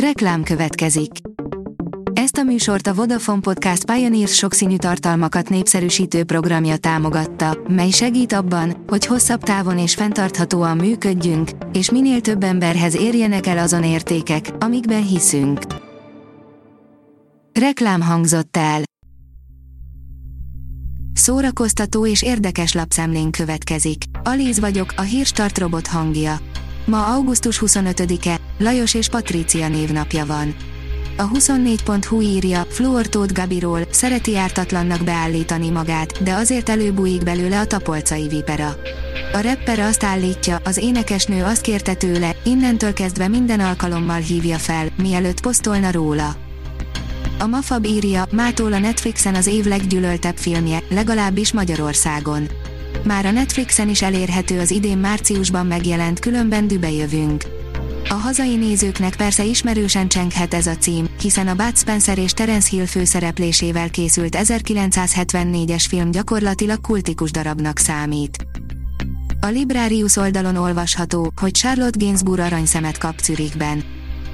Reklám következik. Ezt a műsort a Vodafone Podcast Pioneers sokszínű tartalmakat népszerűsítő programja támogatta, mely segít abban, hogy hosszabb távon és fenntarthatóan működjünk, és minél több emberhez érjenek el azon értékek, amikben hiszünk. Reklám hangzott el. Szórakoztató és érdekes lapszemlén következik. Alíz vagyok, a hírstart robot hangja. Ma augusztus 25-e, Lajos és Patrícia névnapja van. A 24.hu írja, Fluortót Gabiról, szereti ártatlannak beállítani magát, de azért előbújik belőle a tapolcai vipera. A rapper azt állítja, az énekesnő azt kérte tőle, innentől kezdve minden alkalommal hívja fel, mielőtt posztolna róla. A Mafab írja, mától a Netflixen az év leggyűlöltebb filmje, legalábbis Magyarországon. Már a Netflixen is elérhető az idén márciusban megjelent Különben dübe jövünk. A hazai nézőknek persze ismerősen csenghet ez a cím, hiszen a Bud Spencer és Terence Hill főszereplésével készült 1974-es film gyakorlatilag kultikus darabnak számít. A Librarius oldalon olvasható, hogy Charlotte Gainsbourg aranyszemet kap Zürichben.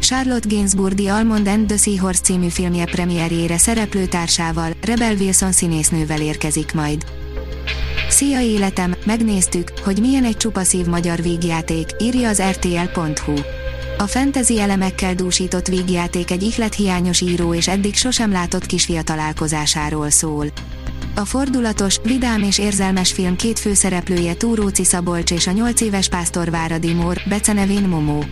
Charlotte Gainsbourg The Almond and the Seahorse című filmje premierjére szereplőtársával, Rebel Wilson színésznővel érkezik majd. Szia életem, megnéztük, hogy milyen egy csupaszív magyar vígjáték, írja az rtl.hu. A fantasy elemekkel dúsított vígjáték egy hiányos író és eddig sosem látott kisfia találkozásáról szól. A fordulatos, vidám és érzelmes film két főszereplője Túróci Szabolcs és a 8 éves pásztor Váradi Mór, becenevén Momó.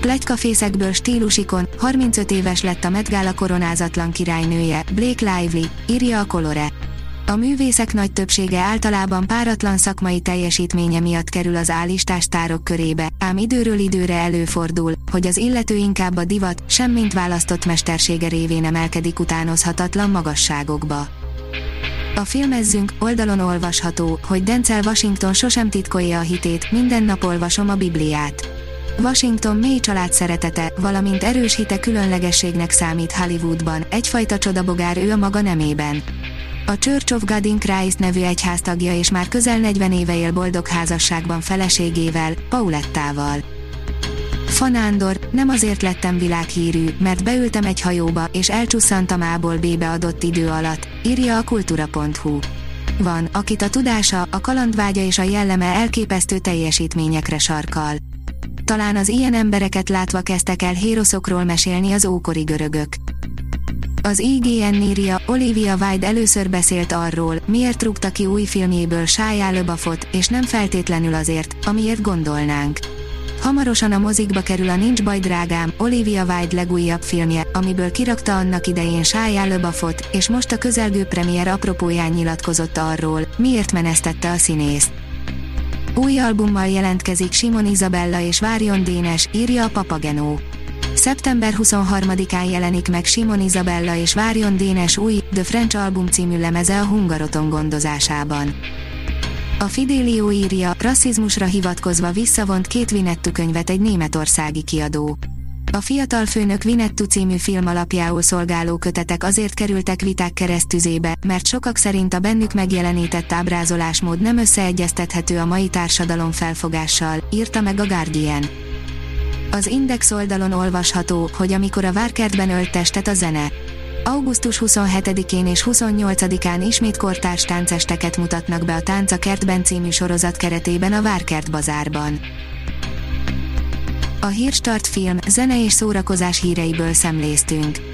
Plegykafészekből stílusikon, 35 éves lett a Met koronázatlan királynője, Blake Lively, írja a Colore. A művészek nagy többsége általában páratlan szakmai teljesítménye miatt kerül az állistás tárok körébe, ám időről időre előfordul, hogy az illető inkább a divat, semmint választott mestersége révén emelkedik utánozhatatlan magasságokba. A filmezzünk oldalon olvasható, hogy Denzel Washington sosem titkolja a hitét, minden nap olvasom a Bibliát. Washington mély család szeretete, valamint erős hite különlegességnek számít Hollywoodban, egyfajta csodabogár ő a maga nemében. A Church of God in Christ nevű egyháztagja és már közel 40 éve él boldog házasságban feleségével, Paulettával. Fanándor, nem azért lettem világhírű, mert beültem egy hajóba, és elcsusszantam A-ból B-be adott idő alatt, írja a kultura.hu. Van, akit a tudása, a kalandvágya és a jelleme elképesztő teljesítményekre sarkal. Talán az ilyen embereket látva kezdtek el héroszokról mesélni az ókori görögök. Az IGN írja, Olivia Wilde először beszélt arról, miért rúgta ki új filmjéből Shia LaBeoufot, és nem feltétlenül azért, amiért gondolnánk. Hamarosan a mozikba kerül a Nincs baj drágám, Olivia Wilde legújabb filmje, amiből kirakta annak idején Shia LaBeoufot, és most a közelgő premier apropóján nyilatkozott arról, miért menesztette a színészt. Új albummal jelentkezik Simon Isabella és Várjon Dénes, írja a Papagenó. Szeptember 23-án jelenik meg Simon Isabella és Várjon Dénes új, The French album című lemeze a Hungaroton gondozásában. A Fidelio írja, rasszizmusra hivatkozva visszavont két Vinettu könyvet egy németországi kiadó. A fiatal főnök Vinettu című film alapjául szolgáló kötetek azért kerültek viták keresztüzébe, mert sokak szerint a bennük megjelenített ábrázolásmód nem összeegyeztethető a mai társadalom felfogással, írta meg a Guardian. Az Index oldalon olvasható, hogy amikor a várkertben ölt testet a zene. Augusztus 27-én és 28-án ismét kortárs táncesteket mutatnak be a Tánca kertben című sorozat keretében a Várkert bazárban. A Hírstart film, zene és szórakozás híreiből szemléztünk.